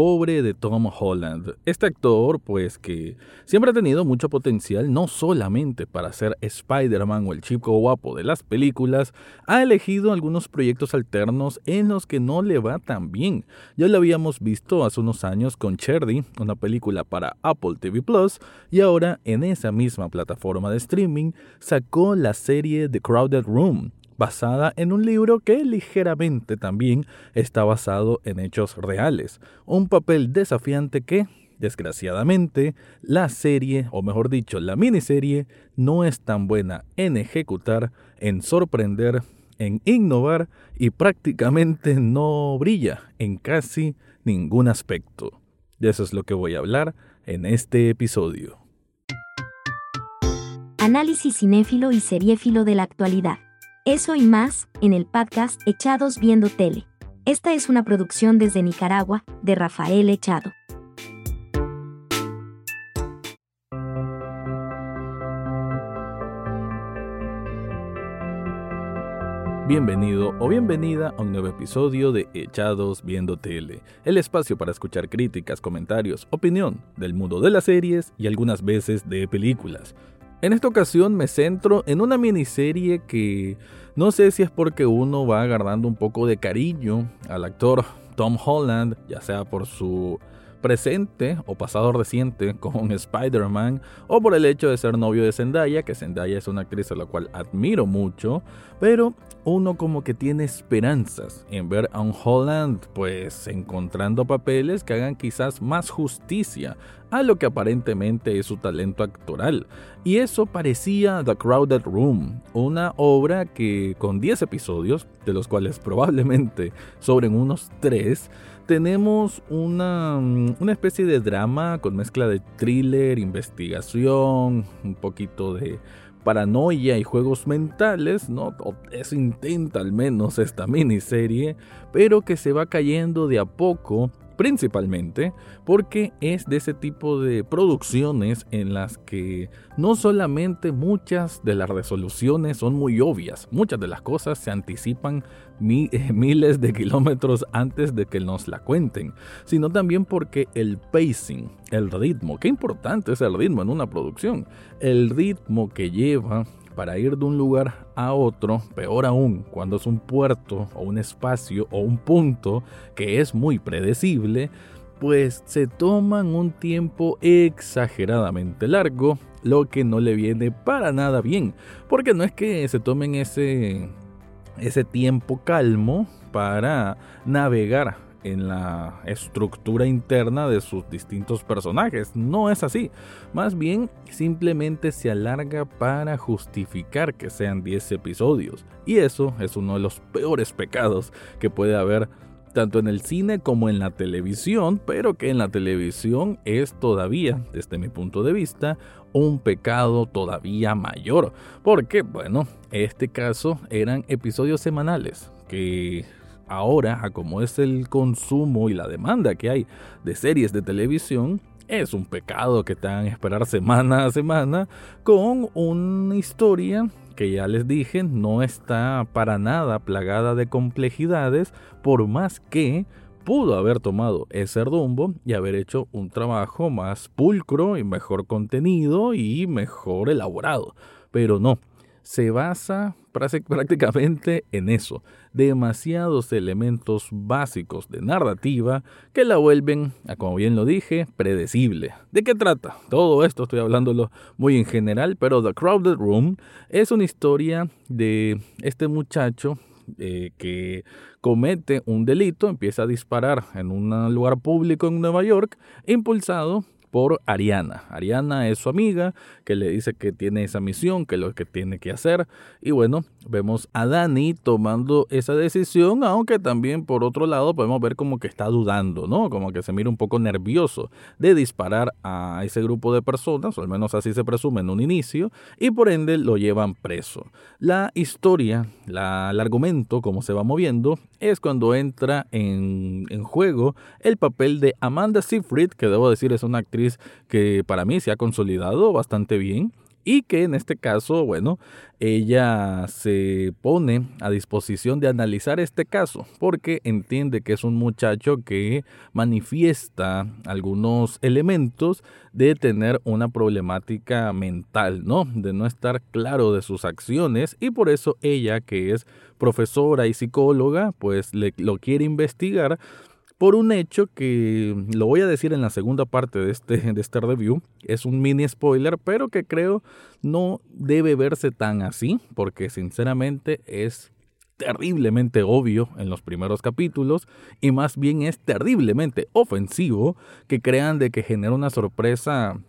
pobre de Tom Holland. Este actor, pues que siempre ha tenido mucho potencial, no solamente para ser Spider-Man o el chico guapo de las películas, ha elegido algunos proyectos alternos en los que no le va tan bien. Ya lo habíamos visto hace unos años con Cherry, una película para Apple TV Plus, y ahora en esa misma plataforma de streaming sacó la serie The Crowded Room, basada en un libro que ligeramente también está basado en hechos reales. Un papel desafiante que, desgraciadamente, la serie, o mejor dicho, la miniserie, no es tan buena en ejecutar, en sorprender, en innovar y prácticamente no brilla en casi ningún aspecto. De eso es lo que voy a hablar en este episodio. Análisis cinéfilo y seriéfilo de la actualidad. Eso y más, en el podcast Echados Viendo Tele. Esta es una producción desde Nicaragua, de Rafael Echado. Bienvenido o bienvenida a un nuevo episodio de Echados Viendo Tele, el espacio para escuchar críticas, comentarios, opinión del mundo de las series y algunas veces de películas. En esta ocasión me centro en una miniserie que no sé si es porque uno va agarrando un poco de cariño al actor Tom Holland, ya sea por su presente o pasado reciente con Spider-Man o por el hecho de ser novio de Zendaya, que Zendaya es una actriz a la cual admiro mucho, pero uno como que tiene esperanzas en ver a un Holland pues encontrando papeles que hagan quizás más justicia a lo que aparentemente es su talento actoral. Y eso parecía The Crowded Room, una obra que con 10 episodios, de los cuales probablemente sobren unos 3, tenemos una, una especie de drama con mezcla de thriller, investigación, un poquito de paranoia y juegos mentales, ¿no? Eso intenta al menos esta miniserie, pero que se va cayendo de a poco principalmente porque es de ese tipo de producciones en las que no solamente muchas de las resoluciones son muy obvias, muchas de las cosas se anticipan miles de kilómetros antes de que nos la cuenten, sino también porque el pacing, el ritmo, qué importante es el ritmo en una producción, el ritmo que lleva para ir de un lugar a otro, peor aún cuando es un puerto o un espacio o un punto que es muy predecible, pues se toman un tiempo exageradamente largo, lo que no le viene para nada bien, porque no es que se tomen ese, ese tiempo calmo para navegar en la estructura interna de sus distintos personajes. No es así. Más bien, simplemente se alarga para justificar que sean 10 episodios. Y eso es uno de los peores pecados que puede haber tanto en el cine como en la televisión, pero que en la televisión es todavía, desde mi punto de vista, un pecado todavía mayor. Porque, bueno, este caso eran episodios semanales que ahora, a como es el consumo y la demanda que hay de series de televisión, es un pecado que te hagan esperar semana a semana con una historia que ya les dije no está para nada plagada de complejidades, por más que pudo haber tomado ese rumbo y haber hecho un trabajo más pulcro y mejor contenido y mejor elaborado. Pero no, se basa prácticamente en eso, demasiados elementos básicos de narrativa que la vuelven, como bien lo dije, predecible. ¿De qué trata? Todo esto estoy hablándolo muy en general, pero The Crowded Room es una historia de este muchacho eh, que comete un delito, empieza a disparar en un lugar público en Nueva York, impulsado por Ariana. Ariana es su amiga que le dice que tiene esa misión, que es lo que tiene que hacer. Y bueno, vemos a Dani tomando esa decisión, aunque también por otro lado podemos ver como que está dudando, ¿no? Como que se mira un poco nervioso de disparar a ese grupo de personas, o al menos así se presume en un inicio, y por ende lo llevan preso. La historia, el argumento, como se va moviendo, es cuando entra en, en juego el papel de Amanda Seyfried, que debo decir es una actriz que para mí se ha consolidado bastante bien y que en este caso, bueno, ella se pone a disposición de analizar este caso porque entiende que es un muchacho que manifiesta algunos elementos de tener una problemática mental, ¿no? De no estar claro de sus acciones y por eso ella, que es profesora y psicóloga, pues le, lo quiere investigar por un hecho que lo voy a decir en la segunda parte de este, de este review. Es un mini spoiler, pero que creo no debe verse tan así, porque sinceramente es terriblemente obvio en los primeros capítulos y más bien es terriblemente ofensivo que crean de que genera una sorpresa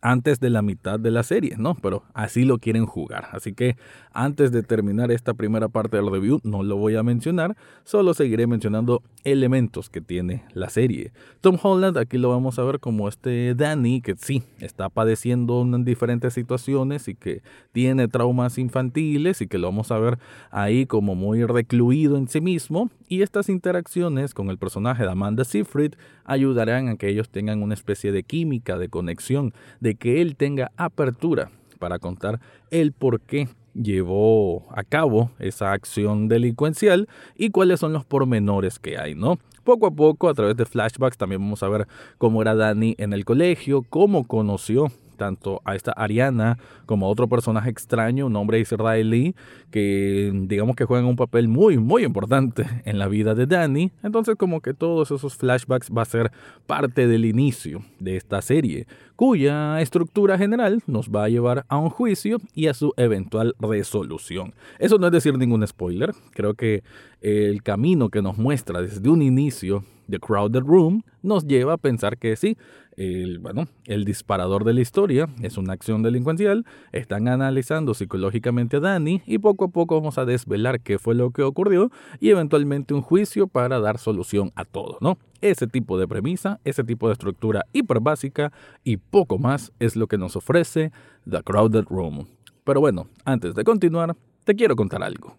antes de la mitad de la serie, ¿no? Pero así lo quieren jugar. Así que antes de terminar esta primera parte del review, no lo voy a mencionar, solo seguiré mencionando elementos que tiene la serie. Tom Holland, aquí lo vamos a ver como este Danny, que sí, está padeciendo en diferentes situaciones y que tiene traumas infantiles y que lo vamos a ver ahí como muy recluido en sí mismo. Y estas interacciones con el personaje de Amanda Seyfried ayudarán a que ellos tengan una especie de química, de conexión, de que él tenga apertura para contar el por qué llevó a cabo esa acción delincuencial y cuáles son los pormenores que hay, ¿no? Poco a poco, a través de flashbacks, también vamos a ver cómo era Dani en el colegio, cómo conoció tanto a esta Ariana como a otro personaje extraño, un hombre israelí, que digamos que juegan un papel muy, muy importante en la vida de Danny. Entonces como que todos esos flashbacks va a ser parte del inicio de esta serie, cuya estructura general nos va a llevar a un juicio y a su eventual resolución. Eso no es decir ningún spoiler, creo que el camino que nos muestra desde un inicio The Crowded Room nos lleva a pensar que sí, el, bueno, el disparador de la historia es una acción delincuencial, están analizando psicológicamente a Danny y poco a poco vamos a desvelar qué fue lo que ocurrió y eventualmente un juicio para dar solución a todo, ¿no? Ese tipo de premisa, ese tipo de estructura hiper básica y poco más es lo que nos ofrece The Crowded Room. Pero bueno, antes de continuar, te quiero contar algo.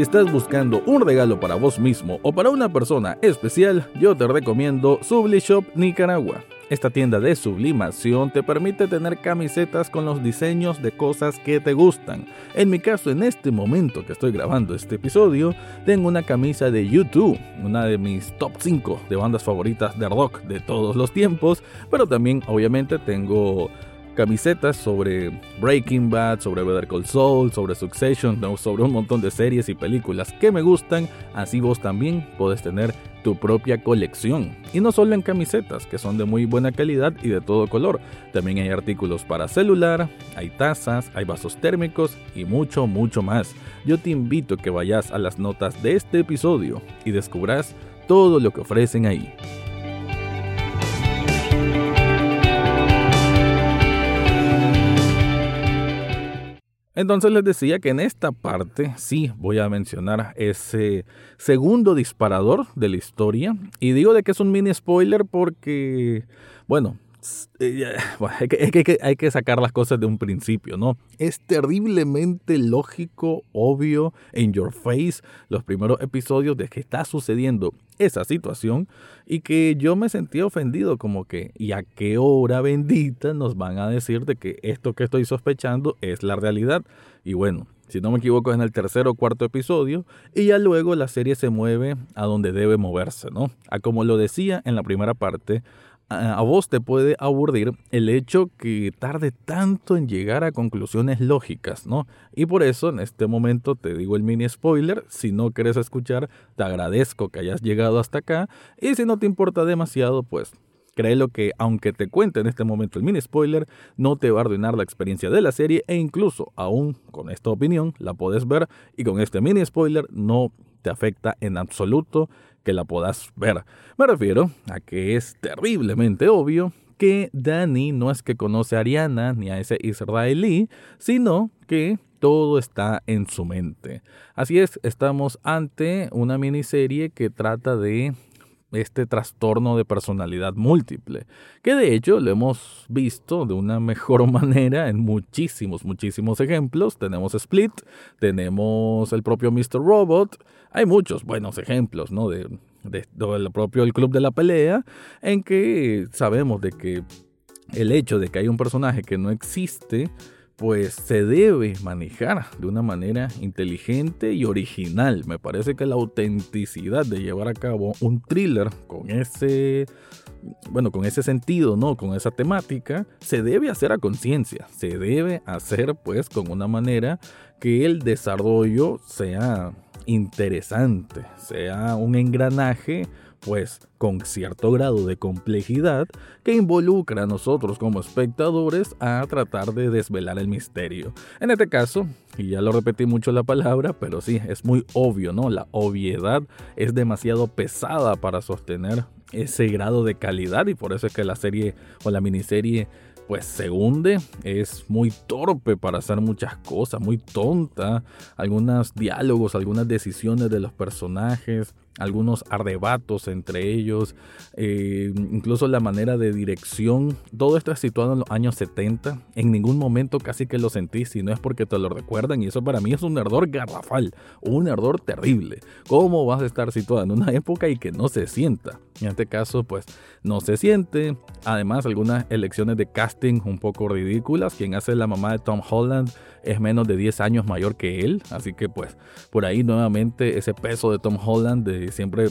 Si estás buscando un regalo para vos mismo o para una persona especial, yo te recomiendo Shop Nicaragua. Esta tienda de sublimación te permite tener camisetas con los diseños de cosas que te gustan. En mi caso, en este momento que estoy grabando este episodio, tengo una camisa de YouTube, una de mis top 5 de bandas favoritas de rock de todos los tiempos, pero también obviamente tengo camisetas sobre Breaking Bad, sobre Better Call Saul, sobre Succession, sobre un montón de series y películas que me gustan, así vos también puedes tener tu propia colección. Y no solo en camisetas, que son de muy buena calidad y de todo color. También hay artículos para celular, hay tazas, hay vasos térmicos y mucho, mucho más. Yo te invito a que vayas a las notas de este episodio y descubras todo lo que ofrecen ahí. Entonces les decía que en esta parte sí voy a mencionar ese segundo disparador de la historia. Y digo de que es un mini spoiler porque, bueno, eh, hay que, hay que, sacar las cosas de un principio, ¿no? Es terriblemente lógico, obvio, en your face, los primeros episodios de que está sucediendo esa situación y que yo me sentí ofendido como que, ¿y a qué hora bendita nos van a decir de que esto que estoy sospechando es la realidad? Y bueno, si no me equivoco, es en el tercer o cuarto episodio, y ya luego la serie se mueve a donde debe moverse, ¿no? A como lo decía en la primera parte, a vos te puede aburrir el hecho que tarde tanto en llegar a conclusiones lógicas, ¿no? Y por eso en este momento te digo el mini spoiler, si no quieres escuchar, te agradezco que hayas llegado hasta acá y si no te importa demasiado, pues créelo que aunque te cuente en este momento el mini spoiler, no te va a arruinar la experiencia de la serie e incluso aún con esta opinión la puedes ver y con este mini spoiler no te afecta en absoluto que la puedas ver. Me refiero a que es terriblemente obvio que Danny no es que conoce a Ariana ni a ese israelí, sino que todo está en su mente. Así es, estamos ante una miniserie que trata de este trastorno de personalidad múltiple, que de hecho lo hemos visto de una mejor manera en muchísimos, muchísimos ejemplos. Tenemos Split, tenemos el propio Mr. Robot, hay muchos buenos ejemplos, ¿no? De propio el club de la pelea, en que sabemos de que el hecho de que hay un personaje que no existe, pues se debe manejar de una manera inteligente y original. Me parece que la autenticidad de llevar a cabo un thriller con ese bueno, con ese sentido, ¿no? Con esa temática, se debe hacer a conciencia, se debe hacer pues con una manera que el desarrollo sea interesante, sea un engranaje pues con cierto grado de complejidad que involucra a nosotros como espectadores a tratar de desvelar el misterio. En este caso, y ya lo repetí mucho la palabra, pero sí, es muy obvio, ¿no? La obviedad es demasiado pesada para sostener ese grado de calidad y por eso es que la serie o la miniserie pues se hunde, es muy torpe para hacer muchas cosas, muy tonta, algunos diálogos, algunas decisiones de los personajes, algunos arrebatos entre ellos, eh, incluso la manera de dirección. Todo esto es situado en los años 70. En ningún momento casi que lo sentí, si no es porque te lo recuerdan. Y eso para mí es un error garrafal, un error terrible. ¿Cómo vas a estar situado en una época y que no se sienta? En este caso, pues no se siente. Además, algunas elecciones de casting un poco ridículas. Quien hace la mamá de Tom Holland es menos de 10 años mayor que él. Así que pues por ahí nuevamente ese peso de Tom Holland de siempre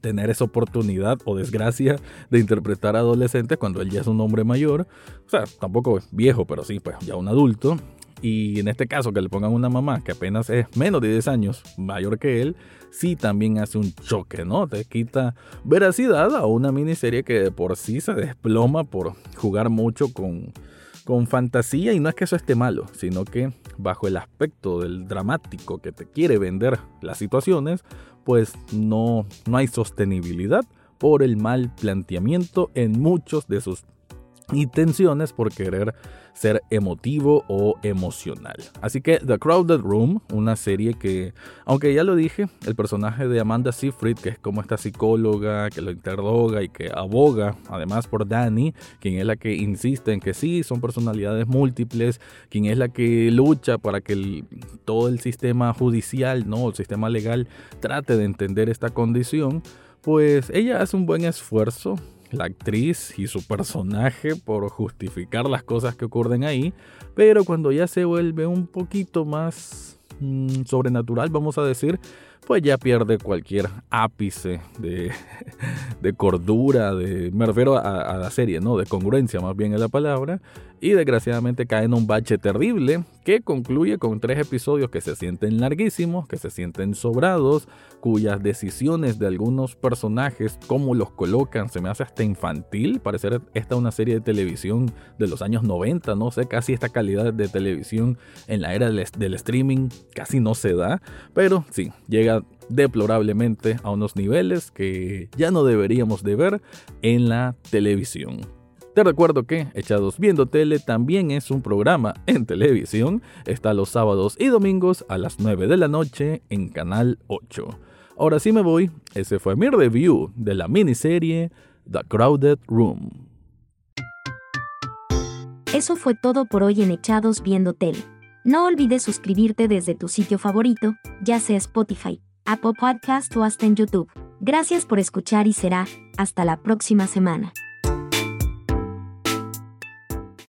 tener esa oportunidad o desgracia de interpretar a adolescentes cuando él ya es un hombre mayor. O sea, tampoco es viejo, pero sí, pues ya un adulto. Y en este caso que le pongan una mamá que apenas es menos de 10 años mayor que él, sí también hace un choque, ¿no? Te quita veracidad a una miniserie que de por sí se desploma por jugar mucho con, con fantasía y no es que eso esté malo, sino que bajo el aspecto del dramático que te quiere vender las situaciones, pues no, no hay sostenibilidad por el mal planteamiento en muchos de sus intenciones por querer ser emotivo o emocional. Así que The Crowded Room, una serie que, aunque ya lo dije, el personaje de Amanda Seyfried, que es como esta psicóloga que lo interroga y que aboga, además por Danny, quien es la que insiste en que sí, son personalidades múltiples, quien es la que lucha para que todo el sistema judicial, no, el sistema legal trate de entender esta condición, pues ella hace un buen esfuerzo la actriz y su personaje por justificar las cosas que ocurren ahí, pero cuando ya se vuelve un poquito más mm, sobrenatural, vamos a decir, pues ya pierde cualquier ápice de, de cordura, de, me refiero a, la serie, ¿no? De congruencia más bien es la palabra, y desgraciadamente cae en un bache terrible que concluye con tres episodios que se sienten larguísimos, que se sienten sobrados, cuyas decisiones de algunos personajes, cómo los colocan, se me hace hasta infantil, parecer esta una serie de televisión de los años 90, no sé, casi esta calidad de televisión en la era del, del streaming casi no se da, pero sí, llega deplorablemente a unos niveles que ya no deberíamos de ver en la televisión. Te recuerdo que Echados Viendo Tele también es un programa en televisión. Está los sábados y domingos a las 9 de la noche en Canal 8. Ahora sí me voy. Ese fue mi review de la miniserie The Crowded Room. Eso fue todo por hoy en Echados Viendo Tele. No olvides suscribirte desde tu sitio favorito, ya sea Spotify, Apple Podcast o hasta en YouTube. Gracias por escuchar y será hasta la próxima semana.